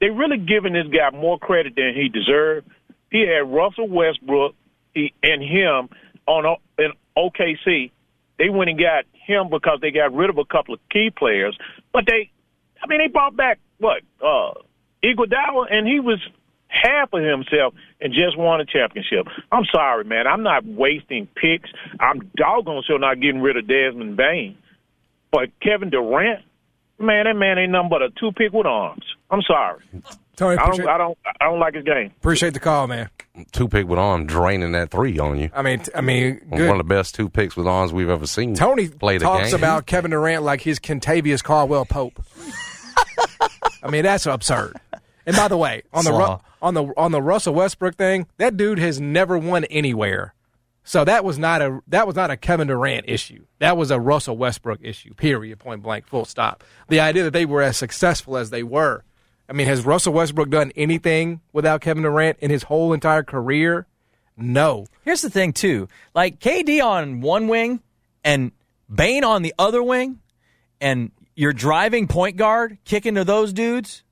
they really giving this guy more credit than he deserved. He had Russell Westbrook he, and him on in OKC. They went and got him because they got rid of a couple of key players. But they, I mean, they brought back what uh, Iguodala, and he was half of himself and just won a championship. I'm sorry, man. I'm not wasting picks. I'm doggone sure not getting rid of Desmond Bane. But Kevin Durant, man, that man ain't nothing but a two pick with arms. I'm sorry. Tony, I appreciate, don't, I don't, I don't like his game. appreciate the call, man. Two pick with arm draining that three on you. I mean, t- I mean, One of the best two picks with arms we've ever seen. Tony play the talks game. about Kevin Durant like he's Kentavious Caldwell Pope. I mean, that's absurd. And by the way, on the Ru- on the on the Russell Westbrook thing, that dude has never won anywhere. So that was not a that was not a Kevin Durant issue. That was a Russell Westbrook issue. Period. Point blank. Full stop. The idea that they were as successful as they were. I mean, has Russell Westbrook done anything without Kevin Durant in his whole entire career? No. Here's the thing, too. Like KD on one wing and Bane on the other wing, and you're driving point guard, kicking to those dudes.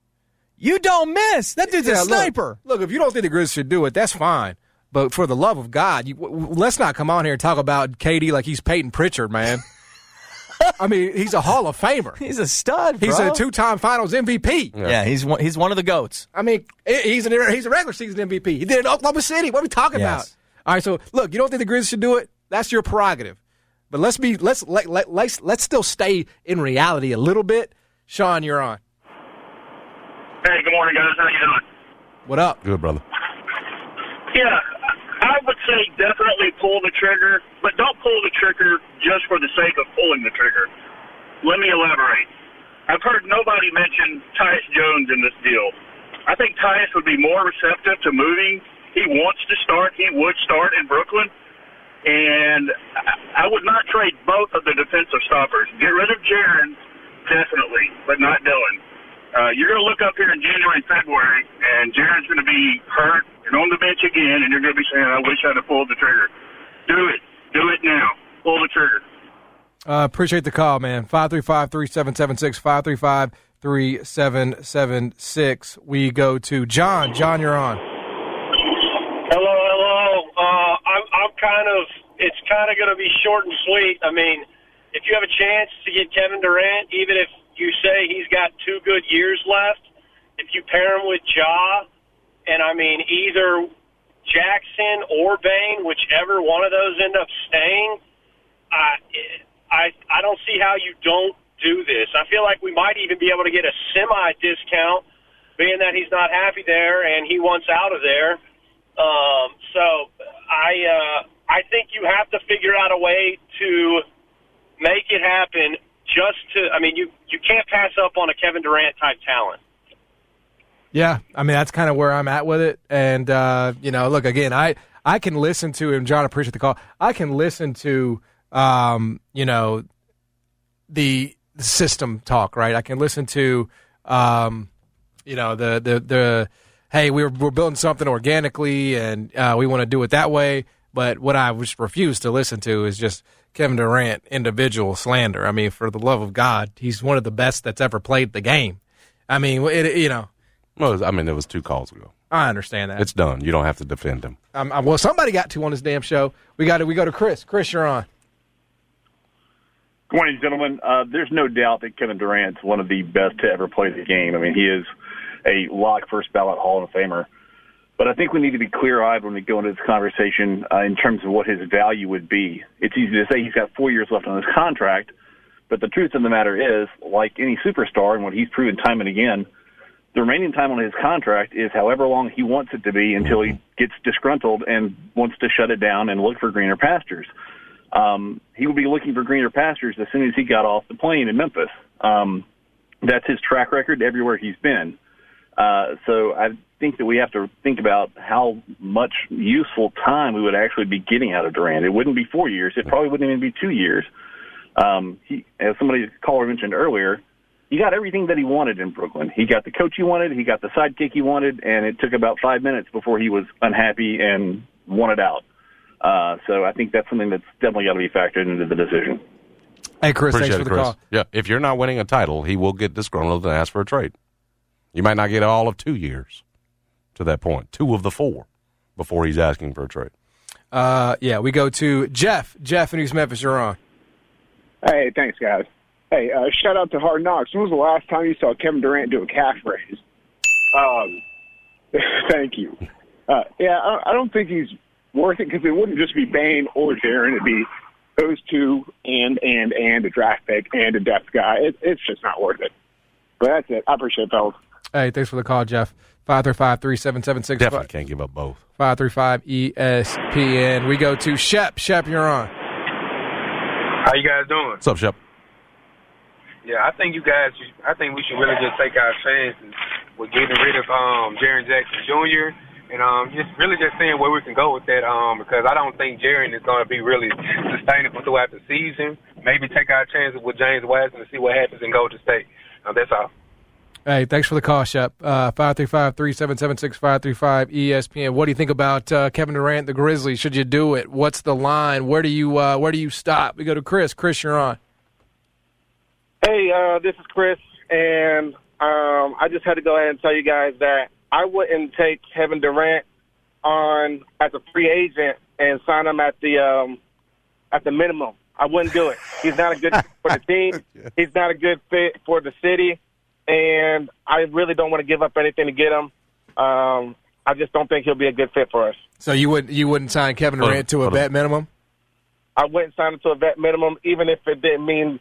You don't miss. That dude's Yeah, a sniper. Look, if you don't think the Grizz should do it, that's fine. But for the love of God, you, w- w- let's not come on here and talk about KD like he's Payton Pritchard, man. I mean, he's a Hall of Famer. He's a stud. He's bro. a two-time Finals MVP. Yeah, he's one, he's one of the goats. I mean, he's an he's a regular season MVP. He did it in Oklahoma City. What are we talking Yes. about? All right, so look, you don't think the Grizzlies should do it? That's your prerogative. But let's be let's let, let, let's let's still stay in reality a little bit. Sean, you're on. Hey, good morning, guys. How you doing? What up? Good brother. Yeah, I would say definitely pull the trigger, but don't pull the trigger just for the sake of pulling the trigger. Let me elaborate. I've heard nobody mention Tyus Jones in this deal. I think Tyus would be more receptive to moving. He wants to start. He would start in Brooklyn. And I- would not trade both of the defensive stoppers. Get rid of Jaren, definitely, but not Dillon. Uh, you're going to look up here in January and February, and Jaren's going to be hurt and on the bench again, and you're going to be saying, I wish I'd have pulled the trigger. Do it. Do it now. Pull the trigger. Uh, appreciate the call, man. 535 3776, 535 3776. We go to John. John, you're on. Hello, hello. Uh, I'm, I'm kind of. It's kind of going to be short and sweet. I mean, if you have a chance to get Kevin Durant, even if you say he's got two good years left, if you pair him with Ja, and I mean either Jackson or Bane, whichever one of those end up staying, I, I, I don't see how you don't do this. I feel like we might even be able to get a semi discount, being that he's not happy there and he wants out of there. Um, so I uh, I think you have to figure out a way to make it happen. Just to, I mean, you you can't pass up on a Kevin Durant type talent. Yeah, I mean that's kind of where I'm at with it. And uh, you know, look again, I I can listen to him. John, appreciate the call. I can listen to um, you know the, system talk, right? I can listen to um, you know the the the hey, we're we're building something organically, and uh, we want to do it that way. But what I just refuse to listen to is just Kevin Durant individual slander. I mean, for the love of God, he's one of the best that's ever played the game. I mean, it, you know, Well, I mean, there was two calls ago. I understand that. It's done. You don't have to defend him. Um, uh, well, somebody got to on this damn show. We got to. We go to Chris. Chris, you're on. Good morning, gentlemen. Uh, there's no doubt that Kevin Durant's one of the best to ever play the game. I mean, he is a lock first ballot Hall of Famer. But I think we need to be clear eyed when we go into this conversation uh, in terms of what his value would be. It's easy to say he's got four years left on his contract, but the truth of the matter is, like any superstar and what he's proven time and again, the remaining time on his contract is however long he wants it to be until he gets disgruntled and wants to shut it down and look for greener pastures. Um, he would be looking for greener pastures as soon as he got off the plane in Memphis. Um, that's his track record everywhere he's been. Uh, so I think that we have to think about how much useful time we would actually be getting out of Durant. It wouldn't be four years. It probably wouldn't even be two years. Um, he, as somebody caller mentioned earlier, he got everything that he wanted in Brooklyn. He got the coach he wanted, he got the sidekick he wanted, and it took about five minutes before he was unhappy and wanted out. Uh, so I think that's something that's definitely got to be factored into the decision. Hey, Chris, Appreciate thanks for it, the Chris. call. Yeah, if you're not winning a title, he will get disgruntled and ask for a trade. You might not get all of two years to that point, two of the four before he's asking for a trade. Uh, yeah, we go to Jeff. Jeff in East Memphis, you're on. Hey, thanks, guys. Hey, uh, shout out to Hard Knocks. When was the last time you saw Kevin Durant do a calf raise? Um, thank you. Uh, yeah, I, I don't think he's worth it because it wouldn't just be Bane or Jaren. It'd be those two and and and a draft pick and a depth guy. It, it's just not worth it. But that's it. I appreciate it, fellas. Hey, thanks for the call, Jeff. Five three five three seven seven six Definitely can't give up both. five three five E ESPN. We go to Shep. Shep, you're on. How you guys doing? What's up, Shep? Yeah, I think you guys. I think we should really just take our chances with getting rid of um, Jaren Jackson Jr. and um, just really just seeing where we can go with that. Um, because I don't think Jaren is going to be really sustainable throughout the season. Maybe take our chances with James Wiseman to see what happens in Golden State. Uh, that's all. Hey, thanks for the call, Shep. Uh, 535-3776-535 ESPN. What do you think about uh, Kevin Durant, the Grizzlies? Should you do it? What's the line? Where do you uh, where do you stop? We go to Chris. Chris, you're on. Hey, uh, this is Chris, and um, I just had to go ahead and tell you guys that I wouldn't take Kevin Durant on as a free agent and sign him at the um, at the minimum. I wouldn't do it. He's not a good fit for the team. He's not a good fit for the city, and I really don't want to give up anything to get him. Um, I just don't think he'll be a good fit for us. So you wouldn't you wouldn't sign Kevin Hold Durant to a vet minimum? I wouldn't sign him to a vet minimum, even if it didn't mean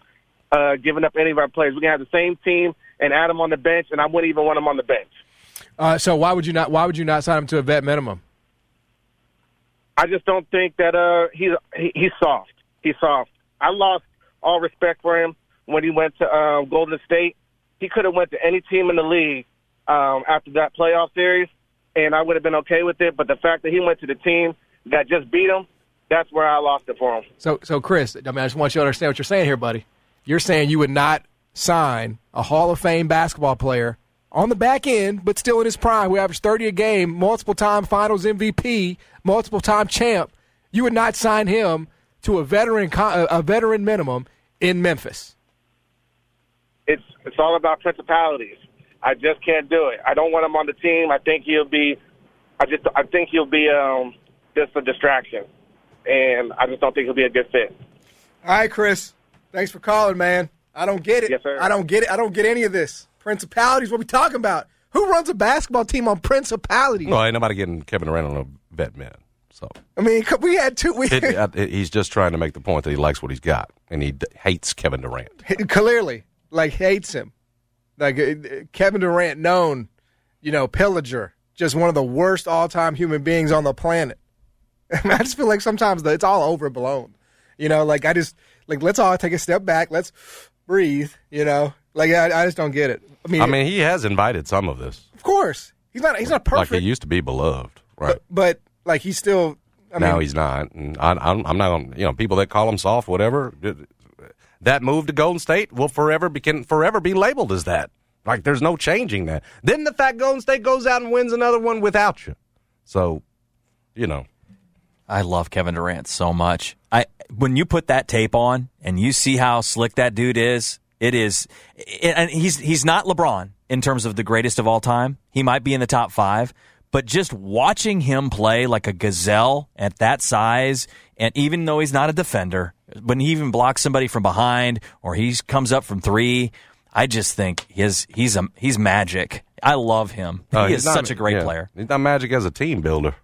uh, giving up any of our players. We can have the same team and add him on the bench, and I wouldn't even want him on the bench. Uh, so why would you not why would you not sign him to a vet minimum? I just don't think that uh, he's he, he's soft. He's soft. I lost all respect for him when he went to uh, Golden State. He could have went to any team in the league um, after that playoff series, and I would have been okay with it. But the fact that he went to the team that just beat him, that's where I lost it for him. So so Chris, I mean I just want you to understand what you're saying here, buddy. You're saying you would not sign a Hall of Fame basketball player on the back end, but still in his prime, who averaged 30 a game, multiple time finals MVP, multiple time champ. You would not sign him to a veteran a veteran minimum in Memphis. It's it's all about principalities. I just can't do it. I don't want him on the team. I think he'll be. I just I think he'll be um, just a distraction, and I just don't think he'll be a good fit. All right, Chris. Thanks for calling, man. I don't get it. Yes, sir. I don't get it. I don't get any of this. Principalities, what we talking about? Who runs a basketball team on principalities? Well, ain't nobody getting Kevin Durant on a vet man. So I mean, we had two. We it, uh, he's just trying to make the point that he likes what he's got, and he d- hates Kevin Durant. clearly like hates him. Like uh, Kevin Durant, known, you know, pillager, just one of the worst all-time human beings on the planet. I, I just feel like sometimes it's all overblown. You know, like I just like let's all take a step back. Let's breathe. You know, like I, I just don't get it. I mean, I mean, he has invited some of this, of course he's not he's not perfect. like he used to be beloved, right? but like he's still. I now mean, he's not. And I, I'm, I'm not to You know, people that call him soft, whatever. That move to Golden State will forever be can forever be labeled as that. Like there's no changing that. Then the fact Golden State goes out and wins another one without you. So, you know, I love Kevin Durant so much. I when you put that tape on and you see how slick that dude is, it is, and he's he's not LeBron in terms of the greatest of all time. He might be in the top five, but just watching him play like a gazelle at that size, and even though he's not a defender, when he even blocks somebody from behind or he comes up from three, I just think his he's a he's magic. I love him. uh, he is not- such a great yeah, player. He's not magic as a team builder.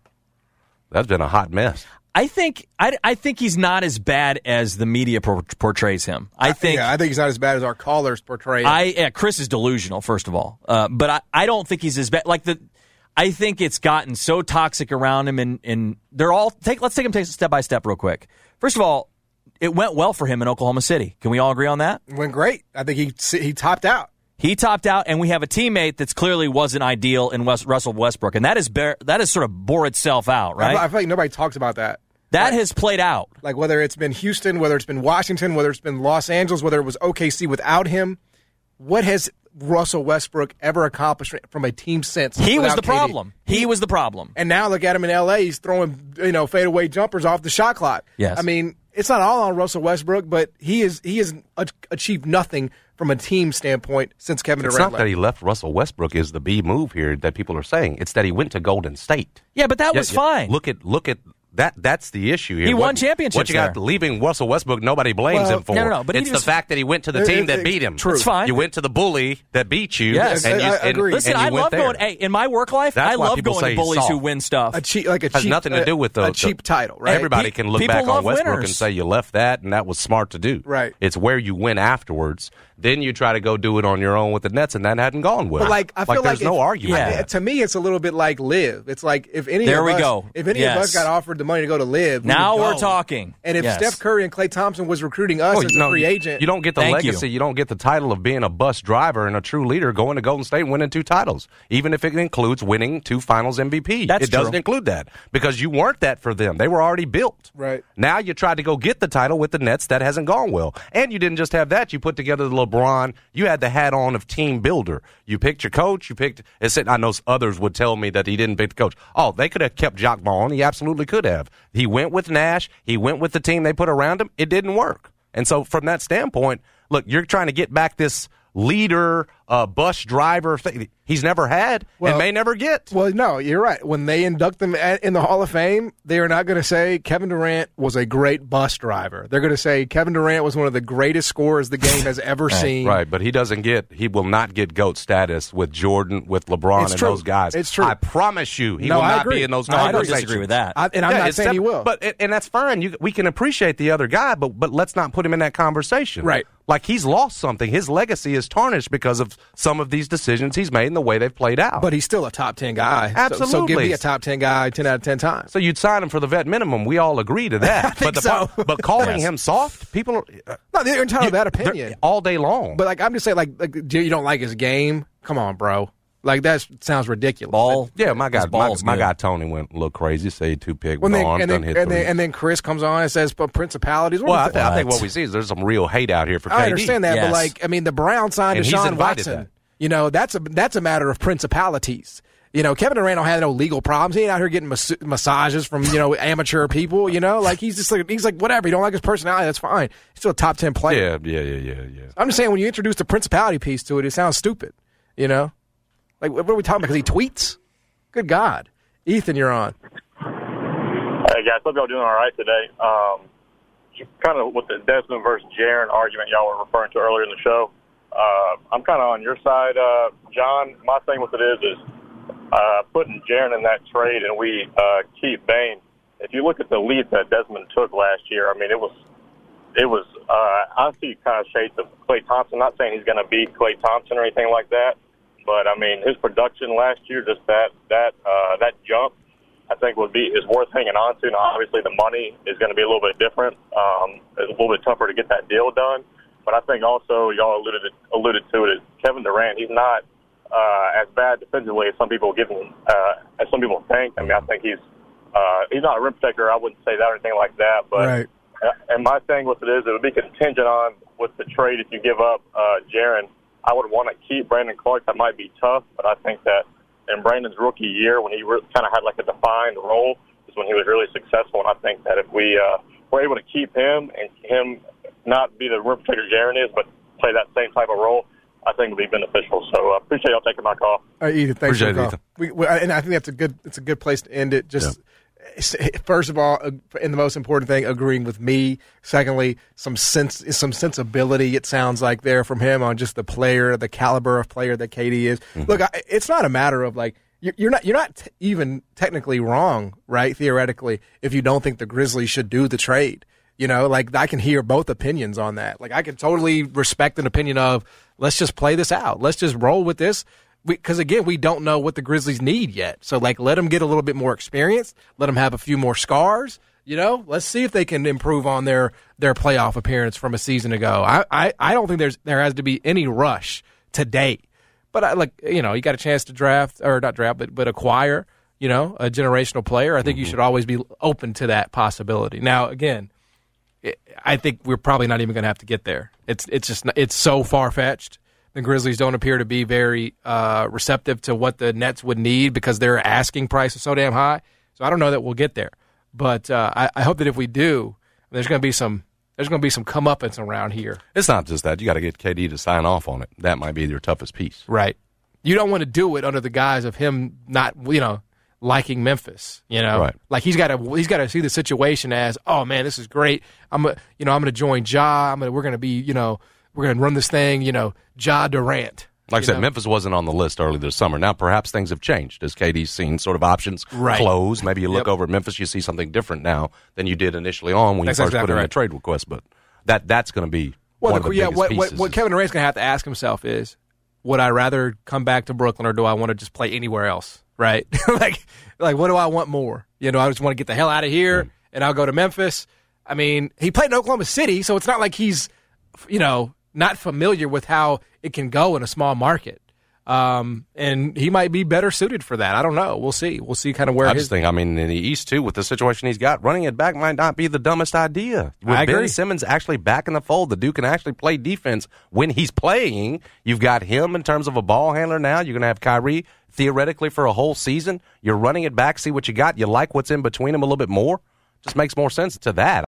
That's been a hot mess. I think I, I think he's not as bad as the media por- portrays him. I think yeah, I think he's not as bad as our callers portray. him. I yeah, Chris is delusional first of all, uh, but I, I don't think he's as bad. Like the, I think it's gotten so toxic around him, and, and they're all take. Let's take him take step by step real quick. First of all, it went well for him in Oklahoma City. Can we all agree on that? It went great. I think he he topped out. He topped out, and we have a teammate that's clearly wasn't ideal in West, Russell Westbrook, and that is bear, that has sort of bore itself out, right? I, I feel like nobody talks about that. that has played out. Like whether it's been Houston, whether it's been Washington, whether it's been Los Angeles, whether it was OKC without him, what has Russell Westbrook ever accomplished from a team sense? He was the KD? problem. He was the problem. And now look at him in LA. He's throwing you know fadeaway jumpers off the shot clock. Yes. I mean it's not all on Russell Westbrook, but he is he has achieved nothing from a team standpoint since Kevin Durant. It's Durant not that he left Russell Westbrook is the B move here that people are saying. It's that he went to Golden State. Yeah, but that Yeah, was yeah. fine. Look at look at that. That's the issue here. He What- won championships What you got there. leaving Russell Westbrook? Nobody blames Well, him for. no, no, no, but it's just- the fact that he went to the It- team it- that it- beat him. true. It's fine. You went to the bully that beat you. Yes. and you, I- I and- agree. Listen, and you I went love there. going. Hey, in my work life, That's I love going say to bullies who win stuff. a cheap like a has cheap nothing to do with the a the- cheap title, right? Everybody Pe- can look back on Westbrook winners. and say you left that and that was smart to do. Right. It's where you win afterwards. Then you try to go do it on your own with the Nets, and that hadn't gone well. But like I feel like, there's no argument. Yeah. there. To me, it's a little bit like LIV. It's like if any There of we us, go. if any of us got offered the money to go to LIV, we Now would we're talking. And if Yes. Steph Curry and Klay Thompson was recruiting us Oh, as a no, free you- agent, You don't get the Thank legacy. you. You. don't get the title of being a bus driver and a true leader going to Golden State and winning two titles, even if it includes winning two Finals MVP. That's it doesn't include that because you weren't that for them. They were already built. Right. Now you tried to go get the title with the Nets. That hasn't gone well. And you didn't just have that. You put together the LeBron. You had the hat on of team builder. You picked your coach. You picked. It said, I know others would tell me that he didn't pick the coach. Oh, they could have kept Jacque Vaughn. He absolutely could have. He went with Nash. He went with the team they put around him. It didn't work. And so, from that standpoint, look, you're trying to get back this leader, uh, bus driver thing. He's never had Well- and may never get. Well, no, you're right. When they induct him at, in the Hall of Fame, they are not going to say Kevin Durant was a great bus driver. They're going to say Kevin Durant was one of the greatest scorers the game has ever seen. Right, but he doesn't get. He will not get goat status with Jordan, with LeBron, It's and true. those guys. It's true. I promise you, he No, will I not agree. be in those No, I don't disagree with that. I, and I'm Yeah, not saying he will. but and that's fine. You, we can appreciate the other guy, but but let's not put him in that conversation. Right. Like he's lost something. His legacy is tarnished because of some of these decisions he's made and the way they've played out. but he's still a top 10 guy. So- So, give Absolutely. me a top 10 guy 10 out of 10 times. So you'd sign him for the vet minimum. We all agree to that. think but the so. part- but calling Yes. him soft, people are uh, No, they're entitled to that opinion. all day long. But like I'm just saying, like, like you don't like his game. Come on, bro. Like that sounds ridiculous. Ball. yeah, my guy, my, my guy Tony went a little crazy. Say two pick When with arms, and, then, hit and, then, and then Chris comes on and says, "But principalities." What Well, I, th- I think What? what we see is there's some real hate out here for KD. I understand that, Yes. but like, I mean, the Browns signed And Deshaun invited Watson. that. You know, that's a that's a matter of principalities. You know, Kevin Durant don't have no legal problems. He ain't out here getting mas- massages from you know amateur people. You know, like he's just like he's like whatever. You don't like his personality, that's fine. He's still a top ten player. Yeah, yeah, yeah, yeah, yeah. I'm just saying when you introduce the principality piece to it, it sounds stupid. You know, like what are we talking about? Because he tweets. Good God, Ethan, you're on. Hey guys, hope y'all doing all right today. Um, kind of with the Desmond versus Jaren argument y'all were referring to earlier in the show. Uh, I'm kind of on your side, uh, John. My thing with it is, is uh, putting Jaren in that trade and we uh, keep Bane. If you look at the lead that Desmond took last year, I mean, it was, it was. Uh, I see kind of shades of Klay Thompson. Not saying he's going to beat Klay Thompson or anything like that, but I mean, his production last year, just that that uh, that jump, I think would be is worth hanging on to. Now, obviously, the money is going to be a little bit different. Um, it's a little bit tougher to get that deal done. But I think also y'all alluded to, alluded to it. Is Kevin Durant, he's not uh, as bad defensively as some people give him, uh, as some people think. I mean, I think he's uh, he's not a rim protector. I wouldn't say that or anything like that. But Right. uh, and my thing with it is, it would be contingent on with the trade. If you give up uh, Jaren, I would want to keep Brandon Clarke. That might be tough, but I think that in Brandon's rookie year, when he re- kind of had like a defined role, is when he was really successful. And I think that if we uh, were able to keep him and him not be the rim protector Jaren is, but play that same type of role, I think it would be beneficial. So uh, appreciate y'all taking my call. All right, Ethan, thanks for Appreciate the it, call. Ethan. We, we, and I think that's a good. It's a good place to end it. Just first of all, uh, and the most important thing, agreeing with me. Secondly, some sense, some sensibility. It sounds like there from him on just the player, the caliber of player that Katie is. Look, I, it's not a matter of like you're, not you're not t- even technically wrong, right? Theoretically, if you don't think the Grizzlies should do the trade. You know, like I can hear both opinions on that. Like I can totally respect an opinion of let's just play this out. Let's just roll with this. Because again, we don't know what the Grizzlies need yet. So like, let them get a little bit more experience. Let them have a few more scars. You know, let's see if they can improve on their their playoff appearance from a season ago. I I, I don't think there's there has to be any rush today. But I like you know, you got a chance to draft or not draft, but but acquire you know a generational player. I think you should always be open to that possibility. Now again. I think we're probably not even going to have to get there. It's it's just it's so far fetched. The Grizzlies don't appear to be very uh, receptive to what the Nets would need because their asking price is so damn high. So I don't know that we'll get there. But uh, I, I hope that if we do, There's going to be some. There's going to be some comeuppance around here. It's not just that. You got to get KD to sign off on it. That might be your toughest piece. Right. You don't want to do it under the guise of him not, you know, liking Memphis. You know, Right. like he's got to he's got to see the situation as, oh man, this is great. I'm, a, you know, I'm going to join Ja. I'm gonna, we're going to be, you know, we're going to run this thing. You know, Ja Durant. Like I said, know? Memphis wasn't on the list early this summer. Now, perhaps things have changed as KD's seen sort of options Right. close. Maybe you look Yep. over at Memphis, you see something different now than you did initially on when That's you first exactly put in right. a trade request. But that that's going to be Well, one the, of the yeah, what, what, what Kevin Durant's going to have to ask himself is, would I rather come back to Brooklyn or do I want to just play anywhere else? Right? like, like what do I want more? You know, I just want to get the hell out of here mm. and I'll go to Memphis. I mean, he played in Oklahoma City, so it's not like he's, you know, not familiar with how it can go in a small market. Um, and he might be better suited for that. I don't know. We'll see. We'll see kind of where I his just think, I mean, in the East too, with the situation he's got, running it back might not be the dumbest idea. With I Ben. Simmons actually back in the fold, the dude can actually play defense when he's playing. You've got him in terms of a ball handler now. You're going to have Kyrie theoretically for a whole season. You're running it back, see what you got. You like what's in between them a little bit more. Just makes more sense to that.